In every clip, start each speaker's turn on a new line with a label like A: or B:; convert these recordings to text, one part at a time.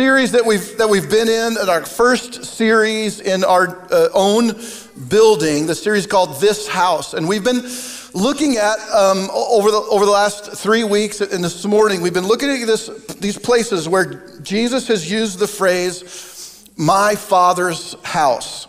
A: series that we've that we've been in, our first series in our uh, own building, the series called This House, and we've been looking at um, over the over the last three weeks and this morning, we've been looking at this these places where Jesus has used the phrase "my Father's house."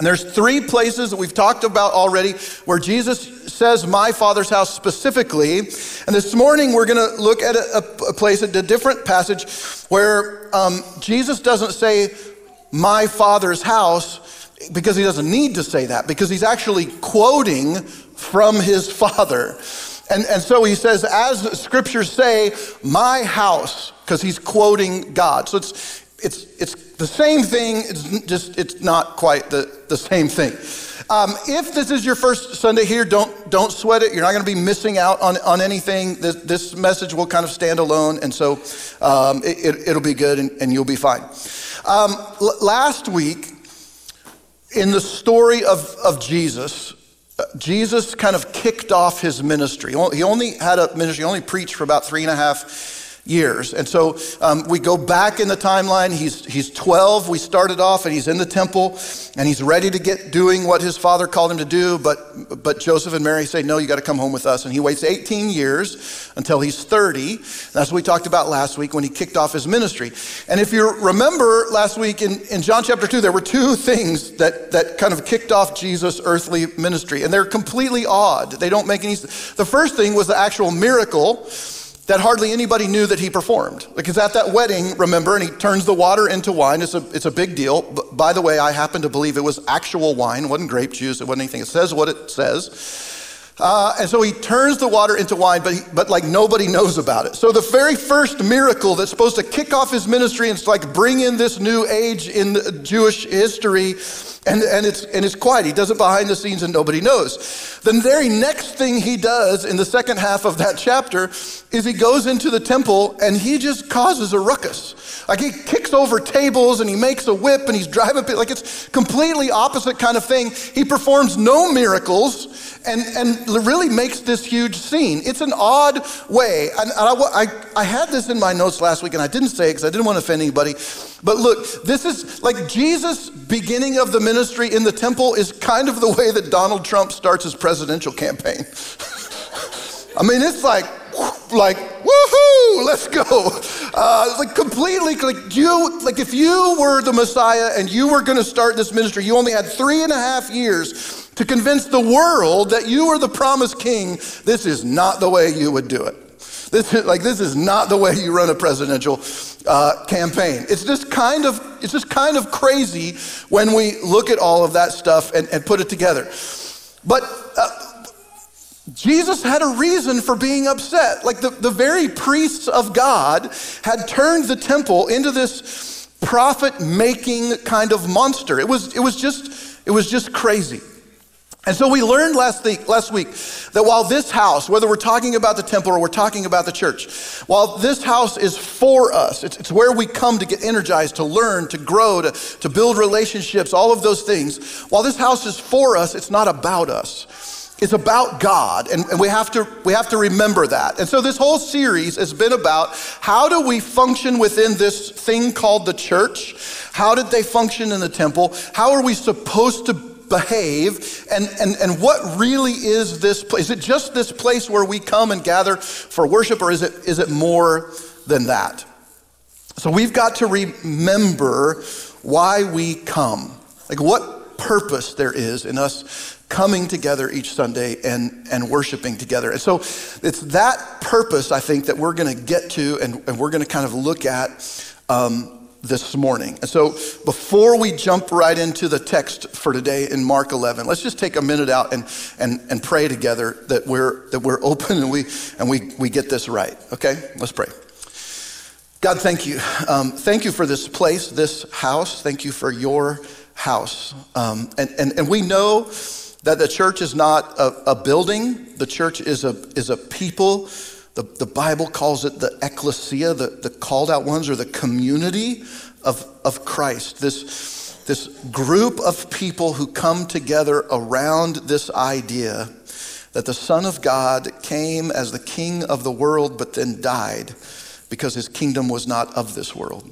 A: And there's three places that we've talked about already where Jesus says my father's house specifically. And this morning we're going to look at a, a, place, a different passage where um, Jesus doesn't say my father's house because he doesn't need to say that, because he's actually quoting from his father. And, and so he says, as scriptures say, my house, because he's quoting God. So it's, it's, it's the same thing, it's just it's not quite the, the same thing. Um, if this is your first Sunday here, don't, don't sweat it. You're not going to be missing out on, on anything. This, this message will kind of stand alone, and so um, it, will it, be good and, and, you'll be fine. Um, l- last week, in the story of, of Jesus, uh, Jesus kind of kicked off his ministry. He only had a ministry, he only preached for about three and a half years. And so um, we go back in the timeline. He's, he's 12. We started off and he's in the temple and he's ready to get doing what his father called him to do. But, but Joseph and Mary say, No, you got to come home with us. And he waits 18 years until he's 30. That's what we talked about last week when he kicked off his ministry. And if you remember last week in, in John chapter 2, there were two things that, that kind of kicked off Jesus' earthly ministry. And they're completely odd. They don't make any. The first thing was the actual miracle that hardly anybody knew that he performed. Because at that wedding, remember, and he turns the water into wine. It's a, it's a big deal. By the way, I happen to believe it was actual wine. It wasn't grape juice. It wasn't anything. It says what it says. Uh, and so he turns the water into wine, but, he, but like nobody knows about it. So the very first miracle that's supposed to kick off his ministry and like bring in this new age in Jewish history, and, and, it's, and it's quiet. He does it behind the scenes and nobody knows. The very next thing he does in the second half of that chapter is he goes into the temple and he just causes a ruckus. Like he kicks over tables and he makes a whip and he's driving, like it's completely opposite kind of thing. He performs no miracles and, and really makes this huge scene. It's an odd way. And I, I, I had this in my notes last week, and I didn't say it because I didn't want to offend anybody. But look, this is like Jesus' beginning of the ministry in the temple is kind of the way that Donald Trump starts his presidential campaign. I mean, it's like, like, woohoo, let's go. Uh, like completely, like you, like if you were the Messiah and you were going to start this ministry, you only had three and a half years to convince the world that you are the promised king, this is not the way you would do it. This is, like this is not the way you run a presidential uh, campaign. It's just kind of it's just kind of crazy when we look at all of that stuff and, and put it together. But uh, Jesus had a reason for being upset. Like the, the very priests of God had turned the temple into this profit making kind of monster. It was, it was just it was just crazy. And so we learned last week, last week that while this house, whether we're talking about the temple or we're talking about the church, while this house is for us, it's, it's where we come to get energized, to learn, to grow, to, to build relationships, all of those things. While this house is for us, it's not about us. It's about God, and, and we, have to, we have to remember that. And so, this whole series has been about how do we function within this thing called the church? How did they function in the temple? How are we supposed to behave and, and, and what really is this place? Is it just this place where we come and gather for worship or is it, is it more than that? So we've got to remember why we come. Like what purpose there is in us coming together each Sunday and, and worshiping together. And so it's that purpose, I think, that we're going to get to and, and we're going to kind of look at um, this morning. And so before we jump right into the text for today in Mark 11, let's just take a minute out and, and, and pray together that we're, that we're open and, we, and we, we get this right. Okay? Let's pray. God, thank you. Um, thank you for this place, this house. Thank you for your house. Um, and, and, and we know that the church is not a, a building, the church is a, is a people the, the Bible calls it the ecclesia, the, the called out ones, or the community of, of Christ. This, this group of people who come together around this idea that the Son of God came as the King of the world, but then died because his kingdom was not of this world.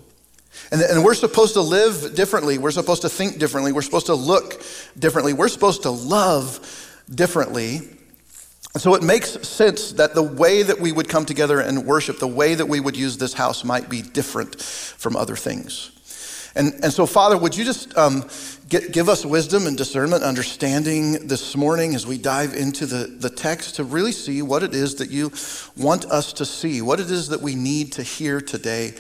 A: And, and we're supposed to live differently. We're supposed to think differently. We're supposed to look differently. We're supposed to love differently. So it makes sense that the way that we would come together and worship, the way that we would use this house might be different from other things. And, and so, Father, would you just um, get, give us wisdom and discernment, understanding this morning as we dive into the, the text to really see what it is that you want us to see, what it is that we need to hear today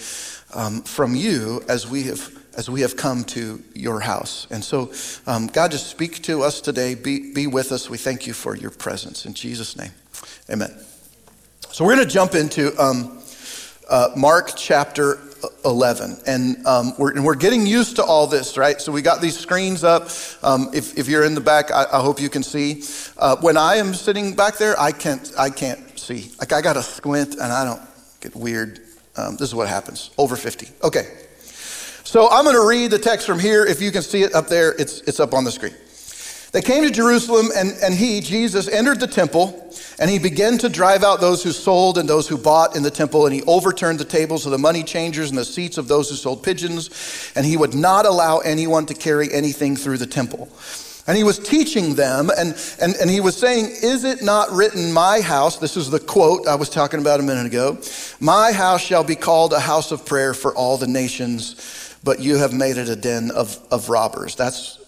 A: um, from you as we have as we have come to your house. And so, um, God, just speak to us today. Be, be with us. We thank you for your presence. In Jesus' name, amen. So, we're going to jump into um, uh, Mark chapter 11. And, um, we're, and we're getting used to all this, right? So, we got these screens up. Um, if, if you're in the back, I, I hope you can see. Uh, when I am sitting back there, I can't, I can't see. Like, I got a squint and I don't get weird um, this is what happens over 50. Okay. So I'm going to read the text from here. If you can see it up there, it's, it's up on the screen. They came to Jerusalem, and, and he, Jesus, entered the temple, and he began to drive out those who sold and those who bought in the temple, and he overturned the tables of the money changers and the seats of those who sold pigeons, and he would not allow anyone to carry anything through the temple. And he was teaching them, and, and, and he was saying, Is it not written, My house, this is the quote I was talking about a minute ago, My house shall be called a house of prayer for all the nations, but you have made it a den of, of robbers. That's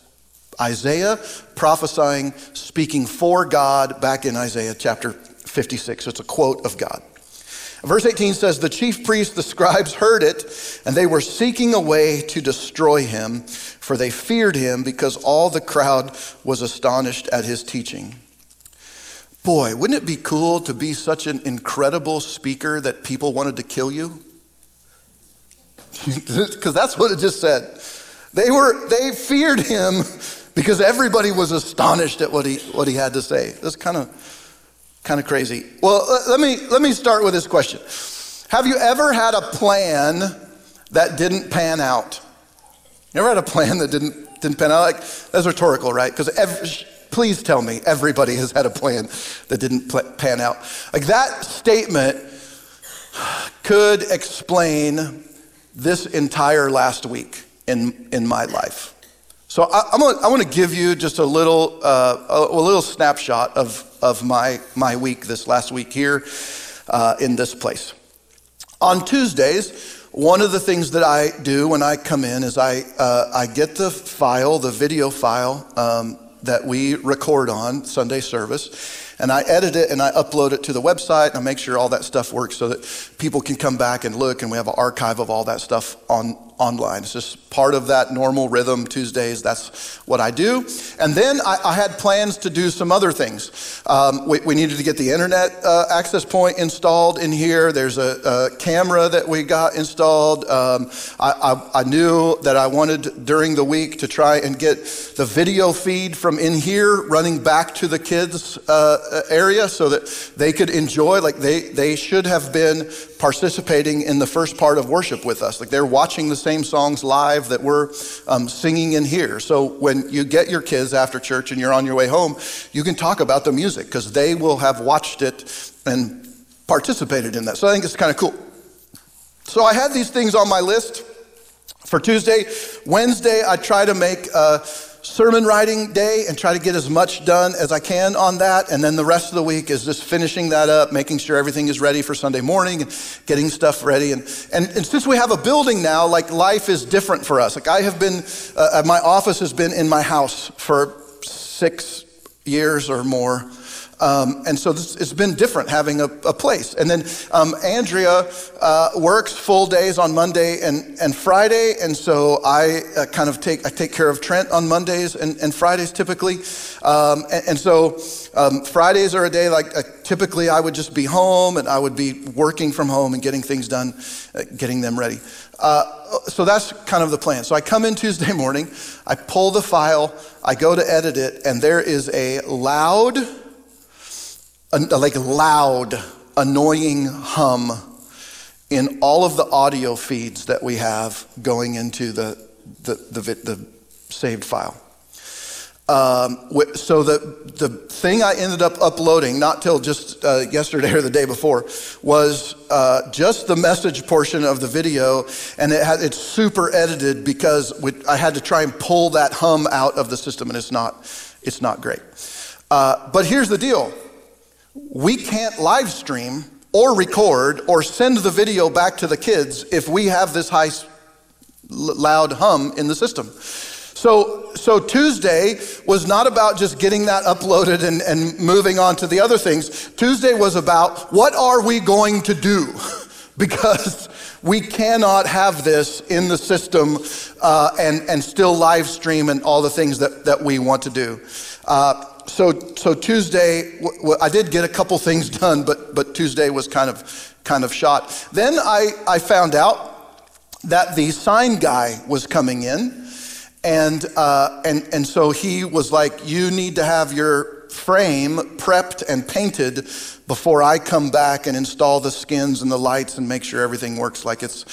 A: Isaiah prophesying, speaking for God back in Isaiah chapter 56. So it's a quote of God. Verse 18 says, The chief priests, the scribes, heard it, and they were seeking a way to destroy him, for they feared him because all the crowd was astonished at his teaching. Boy, wouldn't it be cool to be such an incredible speaker that people wanted to kill you? Because that's what it just said. They, were, they feared him because everybody was astonished at what he, what he had to say. That's kind of Kind of crazy. Well, let me, let me start with this question Have you ever had a plan that didn't pan out? You ever had a plan that didn't, didn't pan out? Like, that's rhetorical, right? Because please tell me everybody has had a plan that didn't pan out. Like that statement could explain this entire last week in, in my life. So I, am gonna, I want to give you just a little, uh, a, a, little snapshot of, of my, my week this last week here uh, in this place. On Tuesdays, one of the things that I do when I come in is I, uh, I get the file, the video file um, that we record on Sunday service, and I edit it and I upload it to the website and I make sure all that stuff works so that people can come back and look and we have an archive of all that stuff on, online. It's just part of that normal rhythm Tuesdays. That's what I do. And then I, I had plans to do some other things. Um, we, we, needed to get the internet uh, access point installed in here. There's a, a camera that we got installed. Um, I, I, I, knew that I wanted during the week to try and get the video feed from in here running back to the kids' uh, area so that they could enjoy. Like they, they should have been participating in the first part of worship with us. Like they're watching the same songs live that we're um, singing in here. So when you get your kids after church and you're on your way home, you can talk about the music because they will have watched it and participated in that. So I think it's kind of cool. So I had these things on my list for Tuesday. Wednesday, I try to make. Uh, sermon writing day and try to get as much done as I can on that. And then the rest of the week is just finishing that up, making sure everything is ready for Sunday morning and getting stuff ready. And, and, and since we have a building now, like life is different for us. Like I have been, uh, my office has been in my house for six years or more. Um, and so this, it's been different having a, a place. And then um, Andrea uh, works full days on Monday and, and Friday, and so I uh, kind of take I take care of Trent on Mondays and, and Fridays typically. Um, and, and, so um, Fridays are a day like uh, typically I would just be home and I would be working from home and getting things done, uh, getting them ready. Uh, so that's kind of the plan. So I come in Tuesday morning, I pull the file, I go to edit it, and there is a loud a, like loud, annoying hum in all of the audio feeds that we have going into the, the, the, the saved file. Um, so the, the thing I ended up uploading, not till just uh, yesterday or the day before, was uh, just the message portion of the video, and it had, it's super edited because we, I had to try and pull that hum out of the system, and it's not, it's not great. Uh, but here's the deal: we can't live stream or record or send the video back to the kids if we have this high, loud hum in the system. So, so Tuesday was not about just getting that uploaded and, and moving on to the other things. Tuesday was about what are we going to do? because we cannot have this in the system uh, and, and still live stream and all the things that, that we want to do. Uh, so, so Tuesday, I did get a couple things done, but, but Tuesday was kind of, kind of shot. Then I, I found out that the sign guy was coming in. And, uh, and, and so he was like, You need to have your frame prepped and painted before I come back and install the skins and the lights and make sure everything works like it's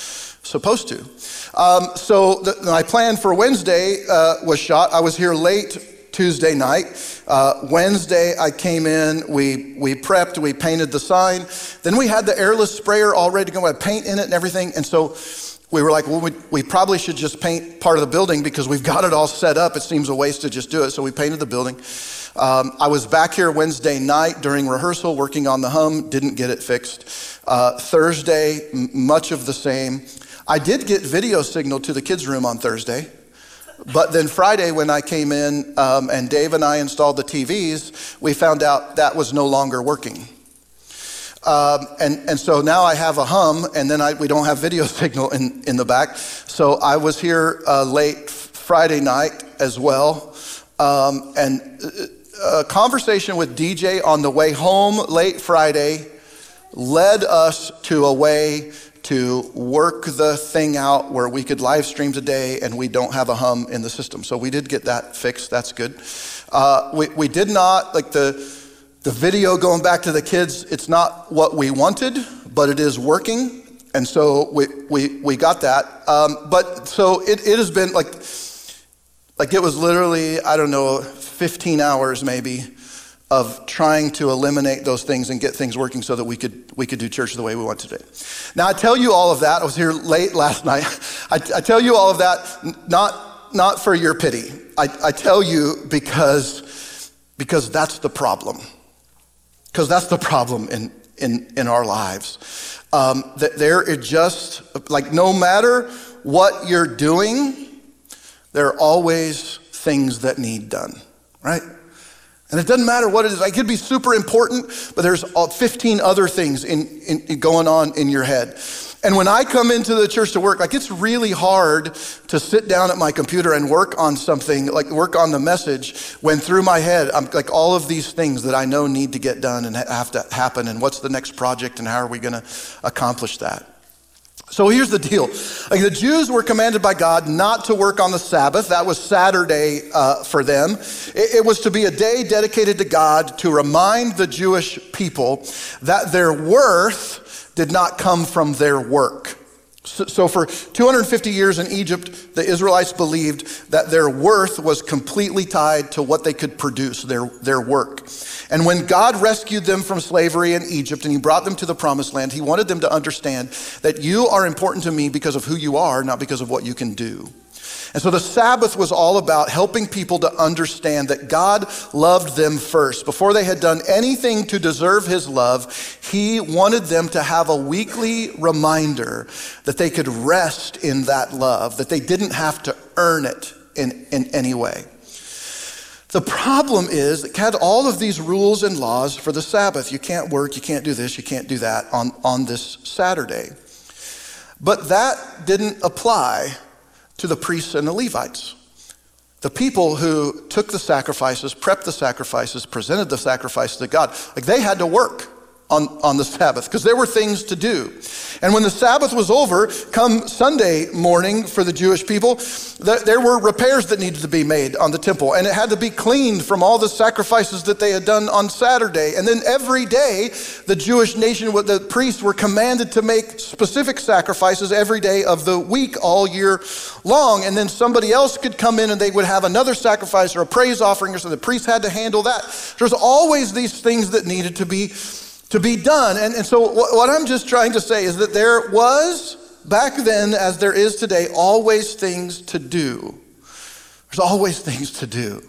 A: supposed to. Um, so the, my plan for Wednesday uh, was shot. I was here late Tuesday night. Uh, Wednesday, I came in, we, we prepped, we painted the sign. Then we had the airless sprayer all ready to go, had paint in it and everything. And so we were like, well, we, we, probably should just paint part of the building because we've got it all set up. It seems a waste to just do it. So we painted the building. Um, I was back here Wednesday night during rehearsal working on the hum, didn't get it fixed. Uh, Thursday, m- much of the same. I did get video signal to the kids' room on Thursday. But then Friday, when I came in um, and Dave and I installed the TVs, we found out that was no longer working. Um, and, and so now I have a hum, and then I, we don't have video signal in, in the back. So I was here uh, late Friday night as well. Um, and uh, a conversation with DJ on the way home late Friday led us to a way to work the thing out where we could live stream today and we don't have a hum in the system. So we did get that fixed. That's good. Uh, we, we did not, like the, the video going back to the kids, it's not what we wanted, but it is working. And so we, we, we got that. Um, but so it, it has been like, like it was literally, I don't know, 15 hours maybe of trying to eliminate those things and get things working so that we could, we could do church the way we want to today. Now, I tell you all of that. I was here late last night. I, I tell you all of that not, not for your pity. I, I tell you because, because that's the problem because that's the problem in, in, in our lives. Um, that there is just, like, no matter what you're doing, there are always things that need done, right? And it doesn't matter what it is. It could be super important, but there's 15 other things in, in, going on in your head. And when I come into the church to work, like it's really hard to sit down at my computer and work on something, like work on the message, when through my head, I'm like all of these things that I know need to get done and have to happen, and what's the next project, and how are we going to accomplish that? So here's the deal. Like the Jews were commanded by God not to work on the Sabbath. That was Saturday uh, for them. It, it was to be a day dedicated to God to remind the Jewish people that their worth did not come from their work. So, for 250 years in Egypt, the Israelites believed that their worth was completely tied to what they could produce, their, their work. And when God rescued them from slavery in Egypt and He brought them to the promised land, He wanted them to understand that you are important to me because of who you are, not because of what you can do. And so the Sabbath was all about helping people to understand that God loved them first. Before they had done anything to deserve his love, he wanted them to have a weekly reminder that they could rest in that love, that they didn't have to earn it in, in any way. The problem is that had all of these rules and laws for the Sabbath. You can't work, you can't do this, you can't do that on, on this Saturday. But that didn't apply to the priests and the Levites. The people who took the sacrifices, prepped the sacrifices, presented the sacrifices to God, like they had to work. On, on the Sabbath because there were things to do. And when the Sabbath was over, come Sunday morning for the Jewish people, th- there were repairs that needed to be made on the temple, and it had to be cleaned from all the sacrifices that they had done on Saturday. And then every day, the Jewish nation, the priests were commanded to make specific sacrifices every day of the week, all year long. And then somebody else could come in and they would have another sacrifice or a praise offering, or so the priest had to handle that. There's always these things that needed to be to be done. And, and so, what, I'm just trying to say is that there was, back then, as there is today, always things to do. There's always things to do.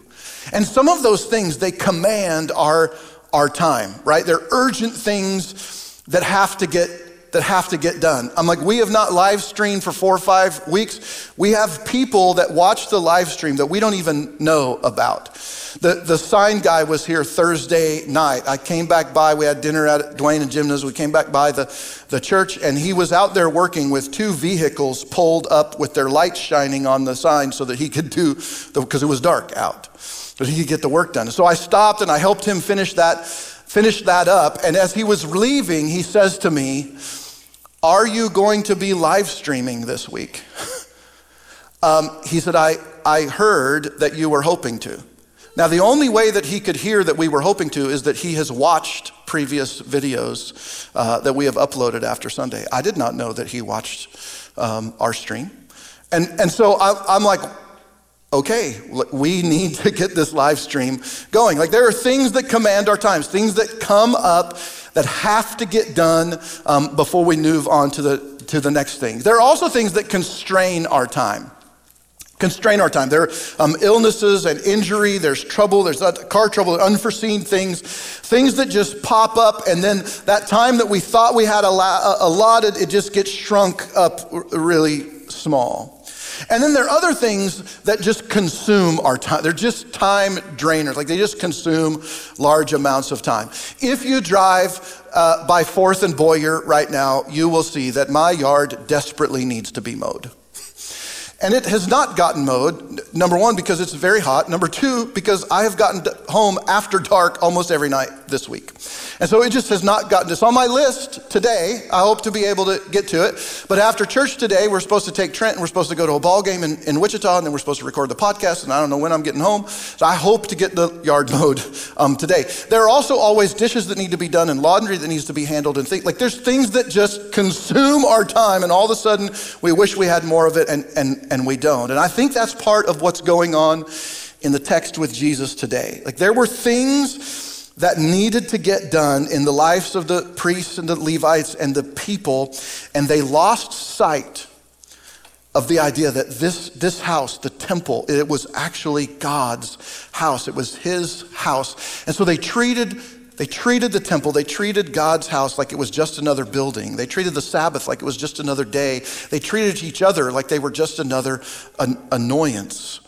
A: And some of those things, they command our, our time, right? They're urgent things that have to get that have to get done. I'm like, we have not live streamed for four or five weeks. We have people that watch the live stream that we don't even know about. The, the sign guy was here Thursday night. I came back by, we had dinner at Dwayne and Jimna's. We came back by the, the church, and he was out there working with two vehicles pulled up with their lights shining on the sign so that he could do, because it was dark out, so he could get the work done. So I stopped and I helped him finish that, finish that up. And as he was leaving, he says to me, Are you going to be live streaming this week? um, he said, I, I heard that you were hoping to. Now, the only way that he could hear that we were hoping to is that he has watched previous videos uh, that we have uploaded after Sunday. I did not know that he watched um, our stream. And, and so I, I'm like, okay, we need to get this live stream going. Like, there are things that command our times, things that come up that have to get done um, before we move on to the, to the next thing. There are also things that constrain our time constrain our time. There are um, illnesses and injury, there's trouble, there's car trouble, unforeseen things, things that just pop up, and then that time that we thought we had allotted, it just gets shrunk up really small. And then there are other things that just consume our time. They're just time drainers, like they just consume large amounts of time. If you drive uh, by 4th and Boyer right now, you will see that my yard desperately needs to be mowed. And it has not gotten mowed, number one, because it's very hot. Number two, because I have gotten home after dark almost every night this week. And so it just has not gotten, it's on my list today. I hope to be able to get to it. But after church today, we're supposed to take Trent and we're supposed to go to a ball game in, in Wichita and then we're supposed to record the podcast and I don't know when I'm getting home. So I hope to get the yard mowed um, today. There are also always dishes that need to be done and laundry that needs to be handled and things like there's things that just consume our time and all of a sudden we wish we had more of it and, and and we don't. And I think that's part of what's going on in the text with Jesus today. Like there were things that needed to get done in the lives of the priests and the Levites and the people, and they lost sight of the idea that this, this house, the temple, it was actually God's house. It was his house. And so they treated they treated the temple, they treated God's house like it was just another building. They treated the Sabbath like it was just another day. They treated each other like they were just another an annoyance.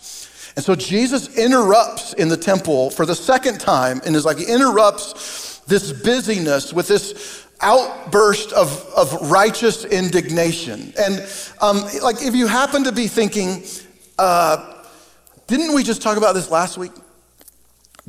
A: And so Jesus interrupts in the temple for the second time and is like, he interrupts this busyness with this outburst of, of righteous indignation. And um, like, if you happen to be thinking, uh, didn't we just talk about this last week?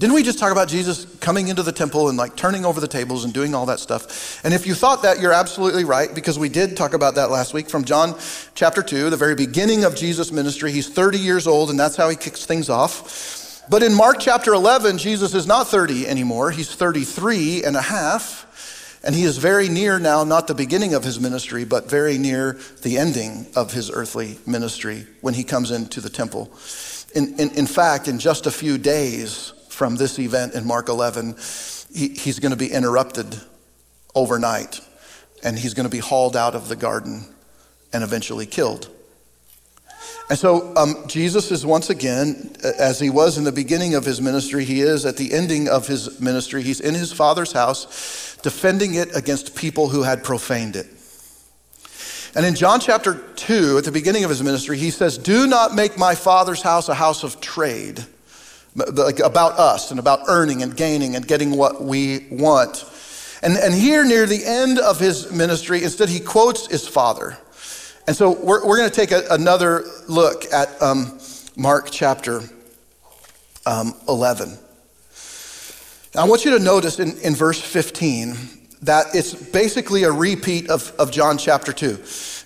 A: Didn't we just talk about Jesus coming into the temple and like turning over the tables and doing all that stuff? And if you thought that, you're absolutely right because we did talk about that last week from John chapter 2, the very beginning of Jesus' ministry. He's 30 years old and that's how he kicks things off. But in Mark chapter 11, Jesus is not 30 anymore. He's 33 and a half. And he is very near now, not the beginning of his ministry, but very near the ending of his earthly ministry when he comes into the temple. In, in, in fact, in just a few days, from this event in Mark 11, he, he's going to be interrupted overnight and he's going to be hauled out of the garden and eventually killed. And so um, Jesus is once again, as he was in the beginning of his ministry, he is at the ending of his ministry. He's in his father's house, defending it against people who had profaned it. And in John chapter 2, at the beginning of his ministry, he says, Do not make my father's house a house of trade like about us and about earning and gaining and getting what we want. And, and here near the end of his ministry, instead he quotes his father. And so we're, we're going to take a, another look at um, Mark chapter um, 11. Now I want you to notice in, in verse 15 that it's basically a repeat of, of John chapter 2.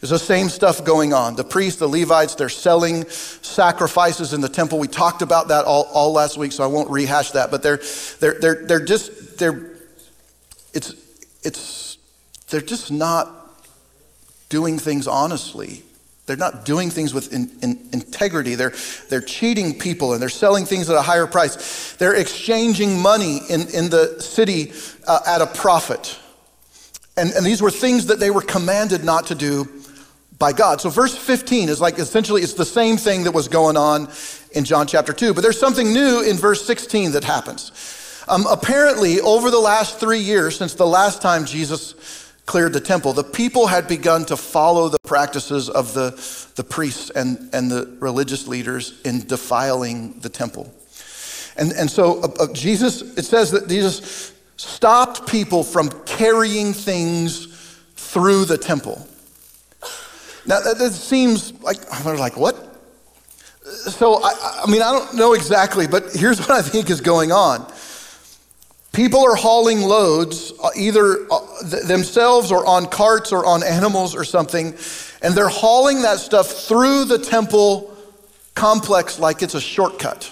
A: There's the same stuff going on. The priests, the Levites, they're selling sacrifices in the temple. We talked about that all, all last week, so I won't rehash that. But they're, they're, they're, they're just, they're, it's, it's, they're just not doing things honestly. They're not doing things with in, in, integrity. They're, they're cheating people and they're selling things at a higher price. They're exchanging money in, in the city uh, at a profit. And, and these were things that they were commanded not to do by God. So verse 15 is like essentially it's the same thing that was going on in John chapter 2, but there's something new in verse 16 that happens. Um, apparently, over the last three years, since the last time Jesus cleared the temple, the people had begun to follow the practices of the, the priests and, and the religious leaders in defiling the temple. And, and so uh, uh, Jesus, it says that Jesus stopped people from carrying things through the temple. Now, that, that seems like, they're like, what? So, I, I mean, I don't know exactly, but here's what I think is going on. People are hauling loads, uh, either uh, themselves or on carts or on animals or something, and they're hauling that stuff through the temple complex like it's a shortcut.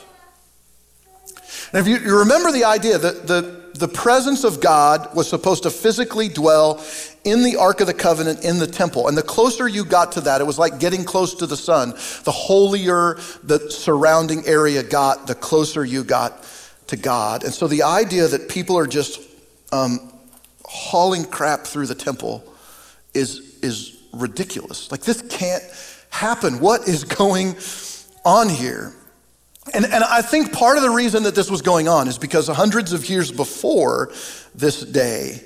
A: And if you, you remember the idea that the, the presence of God was supposed to physically dwell in the Ark of the Covenant in the temple. And the closer you got to that, it was like getting close to the sun. The holier the surrounding area got, the closer you got to God. And so the idea that people are just um, hauling crap through the temple is, is ridiculous. Like, this can't happen. What is going on here? And, and I think part of the reason that this was going on is because hundreds of years before this day,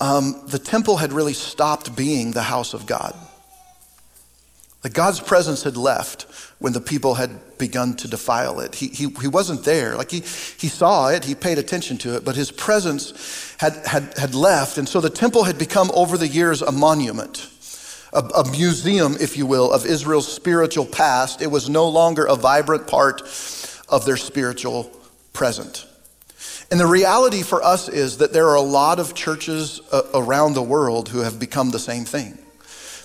A: um, the temple had really stopped being the house of God. That God's presence had left when the people had begun to defile it. He, he, he wasn't there. Like he, he saw it, he paid attention to it, but his presence had, had, had left. And so the temple had become, over the years, a monument, a, a museum, if you will, of Israel's spiritual past. It was no longer a vibrant part of their spiritual present. And the reality for us is that there are a lot of churches uh, around the world who have become the same thing.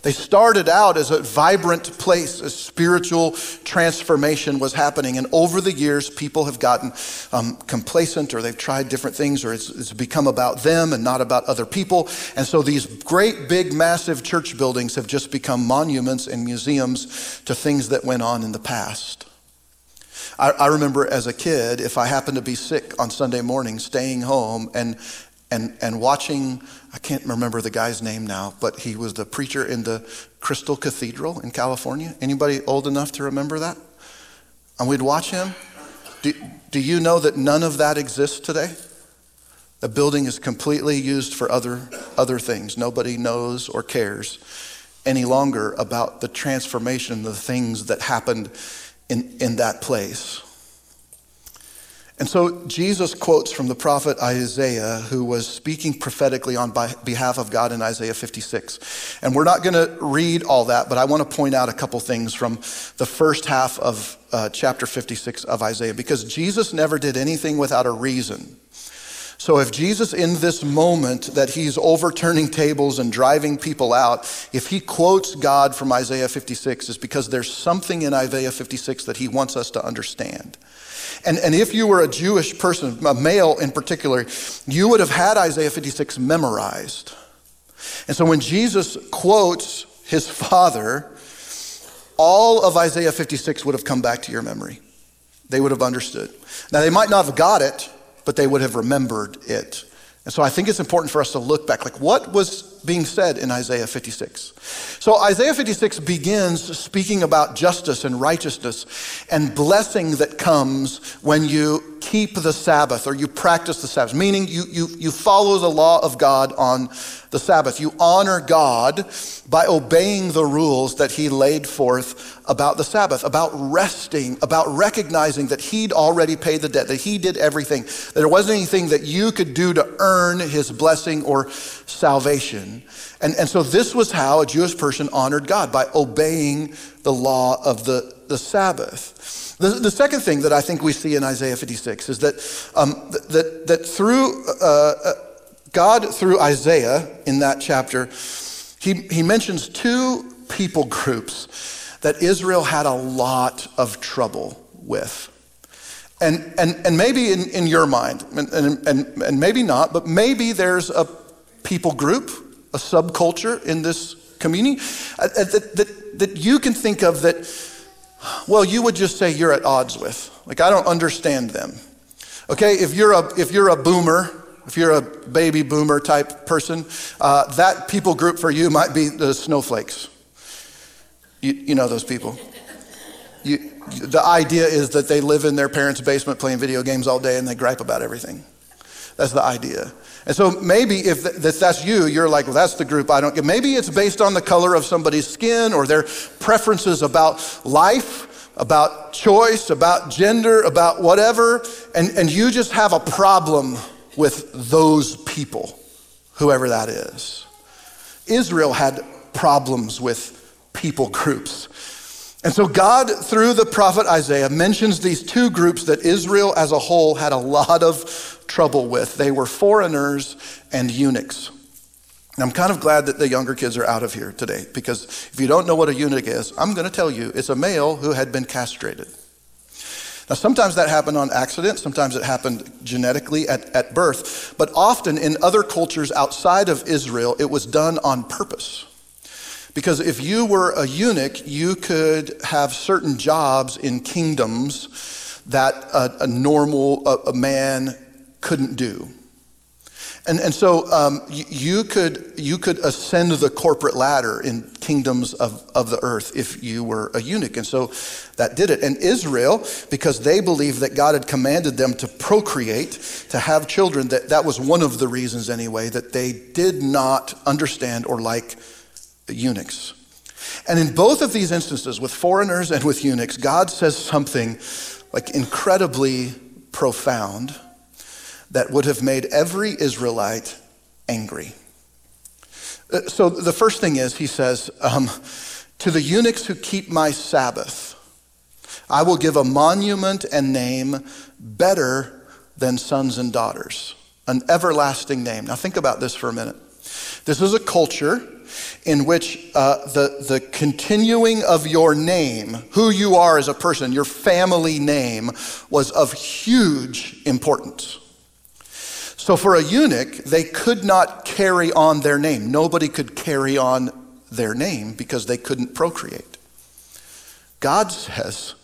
A: They started out as a vibrant place, a spiritual transformation was happening. And over the years, people have gotten um, complacent or they've tried different things or it's, it's become about them and not about other people. And so these great, big, massive church buildings have just become monuments and museums to things that went on in the past. I, I remember as a kid, if I happened to be sick on Sunday morning, staying home and and, and watching, I can't remember the guy's name now, but he was the preacher in the Crystal Cathedral in California. Anybody old enough to remember that? And we'd watch him. Do, do you know that none of that exists today? The building is completely used for other, other things. Nobody knows or cares any longer about the transformation, of the things that happened in, in that place. And so Jesus quotes from the prophet Isaiah, who was speaking prophetically on behalf of God in Isaiah 56. And we're not going to read all that, but I want to point out a couple things from the first half of uh, chapter 56 of Isaiah, because Jesus never did anything without a reason. So, if Jesus, in this moment that he's overturning tables and driving people out, if he quotes God from Isaiah 56, is because there's something in Isaiah 56 that he wants us to understand. And, and if you were a Jewish person, a male in particular, you would have had Isaiah 56 memorized. And so when Jesus quotes his father, all of Isaiah 56 would have come back to your memory. They would have understood. Now, they might not have got it, but they would have remembered it. And so I think it's important for us to look back. Like, what was being said in Isaiah 56? So, Isaiah 56 begins speaking about justice and righteousness and blessing that comes when you keep the Sabbath or you practice the Sabbath, meaning you, you, you follow the law of God on the Sabbath. You honor God by obeying the rules that He laid forth about the Sabbath, about resting, about recognizing that He'd already paid the debt, that He did everything, that there wasn't anything that you could do to earn His blessing or salvation. And, and so this was how a Jewish person honored God, by obeying the law of the, the Sabbath. The, the second thing that I think we see in Isaiah 56 is that, um, that, that through uh, uh God, through Isaiah in that chapter, he, he mentions two people groups that Israel had a lot of trouble with. And, and, and maybe in, in your mind, and, and, and maybe not, but maybe there's a people group, a subculture in this community uh, uh, that, that, that you can think of that, well, you would just say you're at odds with. Like, I don't understand them. Okay, if you're a, if you're a boomer, if you're a baby boomer type person, uh, that people group for you might be the snowflakes. You, you know those people. You, the idea is that they live in their parents' basement playing video games all day and they gripe about everything. That's the idea. And so maybe if that's you, you're like, well, that's the group I don't get. Maybe it's based on the color of somebody's skin or their preferences about life, about choice, about gender, about whatever. And, and you just have a problem with those people, whoever that is. Israel had problems with people groups. And so, God, through the prophet Isaiah, mentions these two groups that Israel as a whole had a lot of trouble with. They were foreigners and eunuchs. And I'm kind of glad that the younger kids are out of here today because if you don't know what a eunuch is, I'm going to tell you it's a male who had been castrated. Now, sometimes that happened on accident, sometimes it happened genetically at, at birth, but often in other cultures outside of Israel, it was done on purpose. Because if you were a eunuch, you could have certain jobs in kingdoms that a, a normal a, a man couldn't do. And, and so um, you, could, you could ascend the corporate ladder in kingdoms of, of the earth if you were a eunuch. And so that did it. And Israel, because they believed that God had commanded them to procreate, to have children, that, that was one of the reasons anyway, that they did not understand or like eunuchs. And in both of these instances, with foreigners and with eunuchs, God says something like incredibly profound that would have made every Israelite angry. Uh, so the first thing is, he says, um, To the eunuchs who keep my Sabbath, I will give a monument and name better than sons and daughters, an everlasting name. Now think about this for a minute. This is a culture in which uh, the, the continuing of your name, who you are as a person, your family name, was of huge importance. So for a eunuch, they could not carry on their name. Nobody could carry on their name because they couldn't procreate. God says,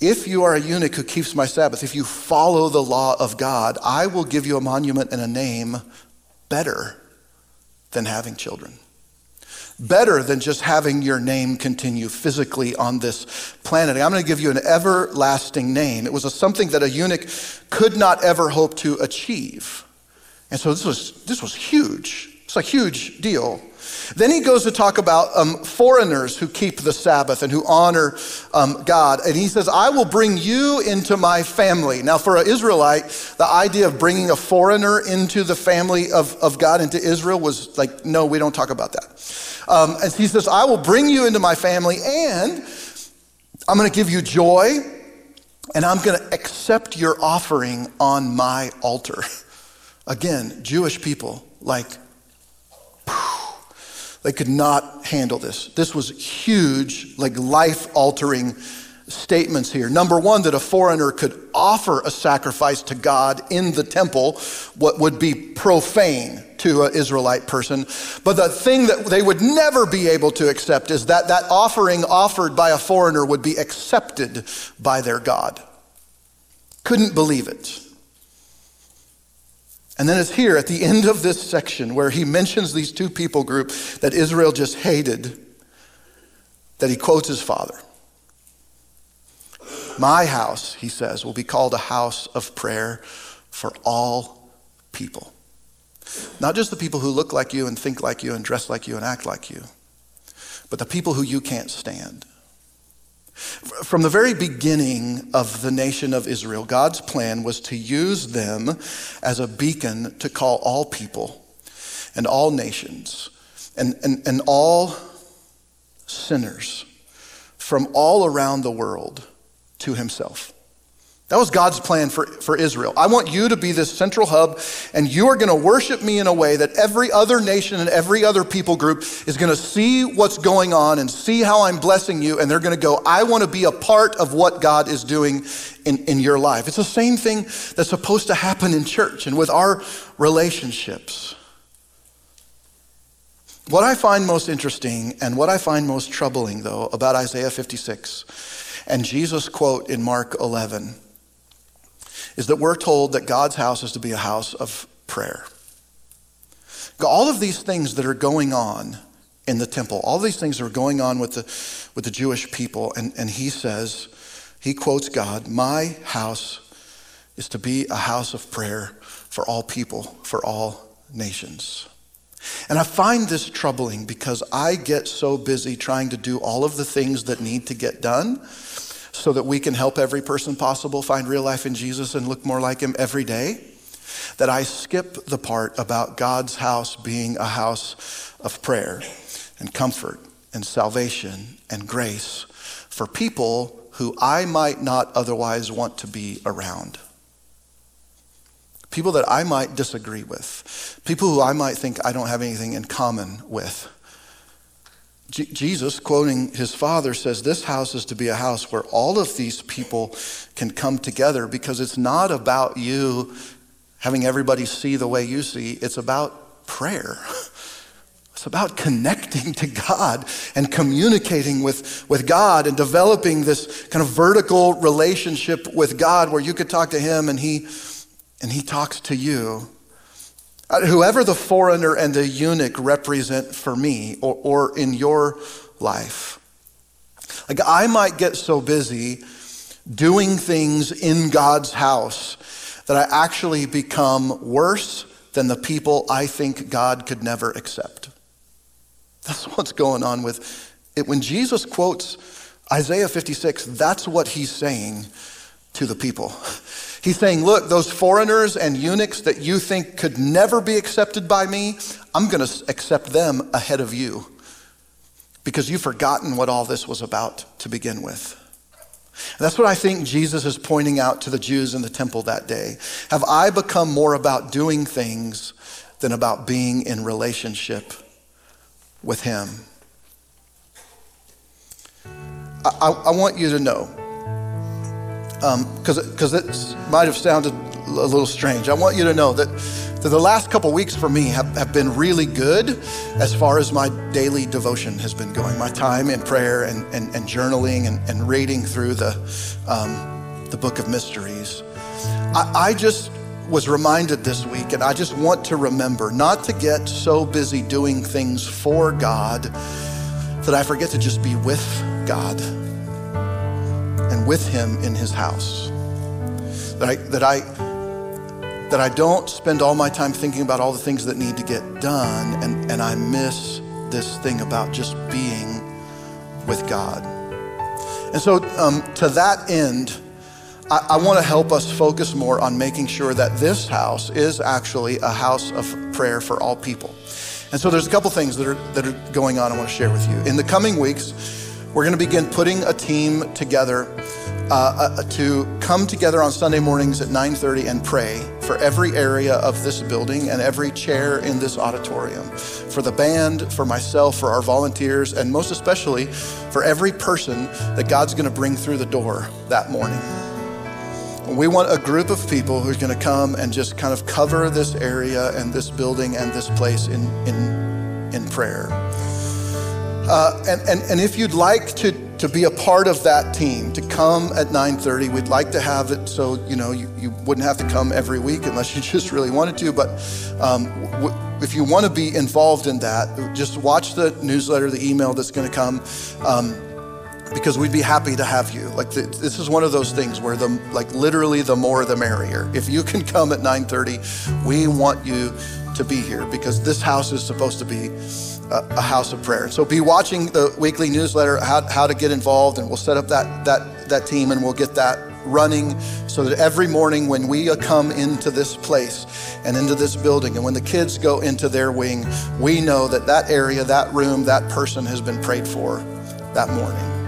A: if you are a eunuch who keeps my Sabbath, if you follow the law of God, I will give you a monument and a name better than having children. Better than just having your name continue physically on this planet. I'm going to give you an everlasting name. It was a, something that a eunuch could not ever hope to achieve. And so this was, this was huge. It's a huge deal. Then he goes to talk about um, foreigners who keep the Sabbath and who honor um, God. And he says, I will bring you into my family. Now, for an Israelite, the idea of bringing a foreigner into the family of, of God, into Israel, was like, no, we don't talk about that. Um, and he says, I will bring you into my family and I'm going to give you joy and I'm going to accept your offering on my altar. Again, Jewish people, like, they could not handle this. This was huge, like life altering statements here. Number one, that a foreigner could offer a sacrifice to God in the temple, what would be profane to an Israelite person. But the thing that they would never be able to accept is that that offering offered by a foreigner would be accepted by their God. Couldn't believe it. And then it's here at the end of this section where he mentions these two people group that Israel just hated that he quotes his father. My house, he says, will be called a house of prayer for all people. Not just the people who look like you and think like you and dress like you and act like you, but the people who you can't stand. From the very beginning of the nation of Israel, God's plan was to use them as a beacon to call all people and all nations and, and, and all sinners from all around the world to himself. That was God's plan for, for Israel. I want you to be this central hub, and you are going to worship me in a way that every other nation and every other people group is going to see what's going on and see how I'm blessing you, and they're going to go, I want to be a part of what God is doing in, in your life. It's the same thing that's supposed to happen in church and with our relationships. What I find most interesting and what I find most troubling, though, about Isaiah 56 and Jesus' quote in Mark 11 is that we're told that God's house is to be a house of prayer. All of these things that are going on in the temple, all these things that are going on with the, with the Jewish people, and, and he says, he quotes God, My house is to be a house of prayer for all people, for all nations. And I find this troubling because I get so busy trying to do all of the things that need to get done so that we can help every person possible find real life in Jesus and look more like him every day, that I skip the part about God's house being a house of prayer and comfort and salvation and grace for people who I might not otherwise want to be around. People that I might disagree with, people who I might think I don't have anything in common with. J- Jesus, quoting his father, says, This house is to be a house where all of these people can come together because it's not about you having everybody see the way you see, it's about prayer. It's about connecting to God and communicating with, with God and developing this kind of vertical relationship with God where you could talk to Him and He, and he talks to you. Uh, whoever the foreigner and the eunuch represent for me or, or in your life. Like, I might get so busy doing things in God's house that I actually become worse than the people I think God could never accept. That's what's going on with it. When Jesus quotes Isaiah 56, that's what he's saying to the people. He's saying, Look, those foreigners and eunuchs that you think could never be accepted by me, I'm going to accept them ahead of you because you've forgotten what all this was about to begin with. And that's what I think Jesus is pointing out to the Jews in the temple that day. Have I become more about doing things than about being in relationship with Him? I, I, I want you to know because um, it might have sounded a little strange. I want you to know that, that the last couple weeks for me have, have been really good as far as my daily devotion has been going. My time in prayer and, and, and journaling and, and reading through the, um, the book of mysteries. I, I just was reminded this week, and I just want to remember not to get so busy doing things for God that I forget to just be with God and with him in his house. That I, that I, that I don't spend all my time thinking about all the things that need to get done and, and I miss this thing about just being with God. And so, um, to that end, I, I want to help us focus more on making sure that this house is actually a house of prayer for all people. And so, there's a couple things that are, that are going on I want to share with you. In the coming weeks, we're going to begin putting a team together uh, uh, to come together on Sunday mornings at 9:30 and pray for every area of this building and every chair in this auditorium, for the band, for myself, for our volunteers, and most especially for every person that God's going to bring through the door that morning. We want a group of people who's going to come and just kind of cover this area and this building and this place in in in prayer. Uh, and, and, and if you'd like to, to be a part of that team, to come at 9.30, we'd like to have it so, you know, you, you wouldn't have to come every week unless you just really wanted to. But um, w- if you want to be involved in that, just watch the newsletter, the email that's going to come. Um, because we'd be happy to have you. Like this is one of those things where the like literally the more the merrier. If you can come at 9:30, we want you to be here because this house is supposed to be a, house of prayer. So be watching the weekly newsletter, how, how to get involved, and we'll set up that, that, that team and we'll get that running so that every morning when we uh, come into this place and into this building and when the kids go into their wing, we know that that area, that room, that person has been prayed for that morning.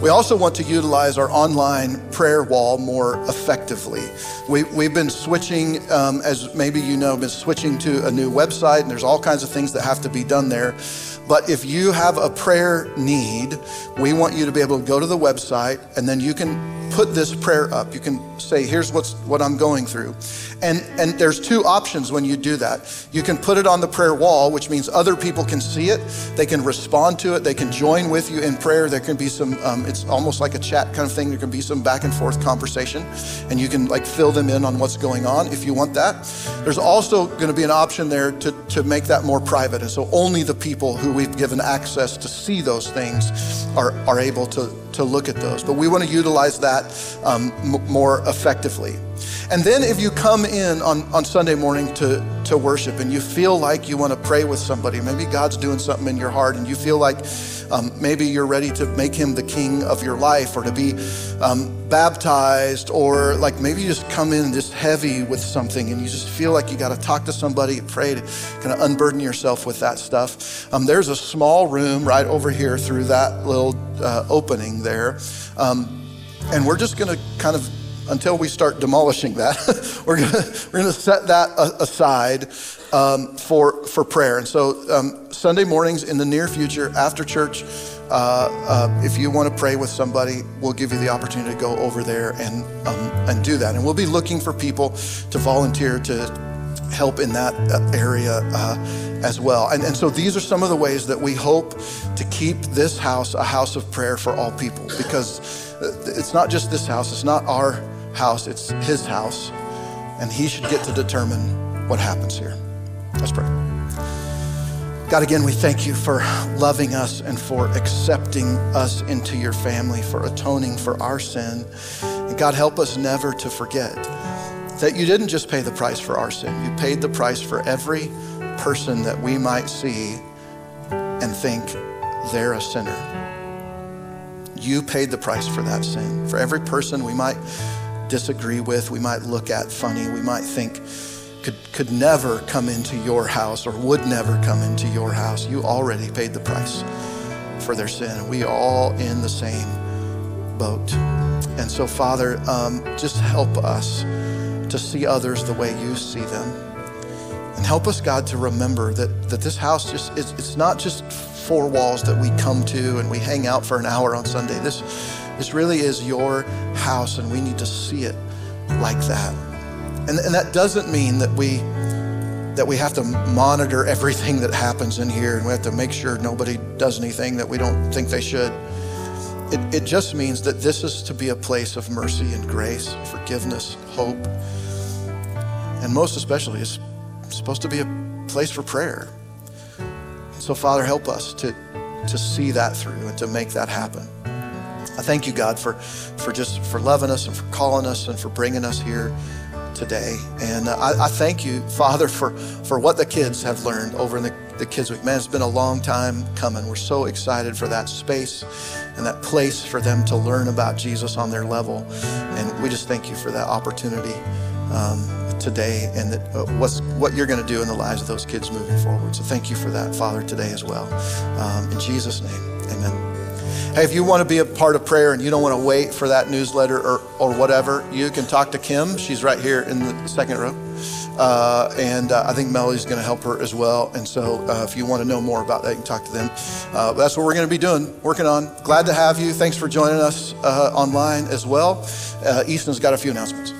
A: We also want to utilize our online prayer wall more effectively. We, we've been switching, um, as maybe you know, been switching to a new website, and there's all kinds of things that have to be done there. But if you have a prayer need, we want you to be able to go to the website and then you can put this prayer up. You can say, here's what's what I'm going through. And and there's two options when you do that. You can put it on the prayer wall, which means other people can see it, they can respond to it, they can join with you in prayer. There can be some um, it's almost like a chat kind of thing. There can be some back and forth conversation, and you can like fill them in on what's going on if you want that. There's also going to be an option there to, to make that more private. And so only the people who we've given access to see those things are, are able to, to look at those. But we want to utilize that um, m- more effectively. And then if you come in on, on Sunday morning to, to worship and you feel like you want to pray with somebody, maybe God's doing something in your heart and you feel like um, maybe you're ready to make him the king of your life or to be um, baptized, or like maybe you just come in just heavy with something and you just feel like you got to talk to somebody, pray to kind of unburden yourself with that stuff. Um, there's a small room right over here through that little uh, opening there. Um, and we're just going to kind of until we start demolishing that, we're going gonna set that aside um, for, for prayer. And so, um, Sunday mornings in the near future, after church, uh, uh, if you want to pray with somebody, we'll give you the opportunity to go over there and, um, and do that. And we'll be looking for people to volunteer to help in that uh, area uh, as well. And, and so these are some of the ways that we hope to keep this house a house of prayer for all people because uh, it's not just this house, it's not our house, it's his house. And he should get to determine what happens here. Let's pray. God, again, we thank you for loving us and for accepting us into your family, for atoning for our sin. And God, help us never to forget that you didn't just pay the price for our sin, you paid the price for every person that we might see and think they're a sinner. You paid the price for that sin. For every person we might disagree with, we might look at funny, we might think could, could never come into your house or would never come into your house. You already paid the price for their sin. We are all in the same boat. And so, Father, um, just help us to see others the way you see them. And help us, God, to remember that, that this house just is it's not just four walls that we come to and we hang out for an hour on Sunday. This this really is your house, and we need to see it like that. And, and that doesn't mean that we that we have to monitor everything that happens in here and we have to make sure nobody does anything that we don't think they should. It, it just means that this is to be a place of mercy and grace, forgiveness, hope. And most especially, it's supposed to be a place for prayer. So, Father, help us to, to see that through and to make that happen. I thank you, God, for, for just for loving us and for calling us and for bringing us here today. And uh, I, I, thank you, Father, for, for what the kids have learned over in the, the Kids Week. Man, it's been a long time coming. We're so excited for that space and that place for them to learn about Jesus on their level. And we just thank you for that opportunity um, today and that, uh, what's, what you're going to do in the lives of those kids moving forward. So thank you for that, Father, today as well. Um, in Jesus' name, amen. Hey, if you want to be a part of prayer and you don't want to wait for that newsletter or, or whatever, you can talk to Kim. She's right here in the second row. Uh, and uh, I think Melody's going to help her as well. And so uh, if you want to know more about that, you can talk to them. Uh, that's what we're going to be doing, working on. Glad to have you. Thanks for joining us uh, online as well. Uh, Easton's got a few announcements.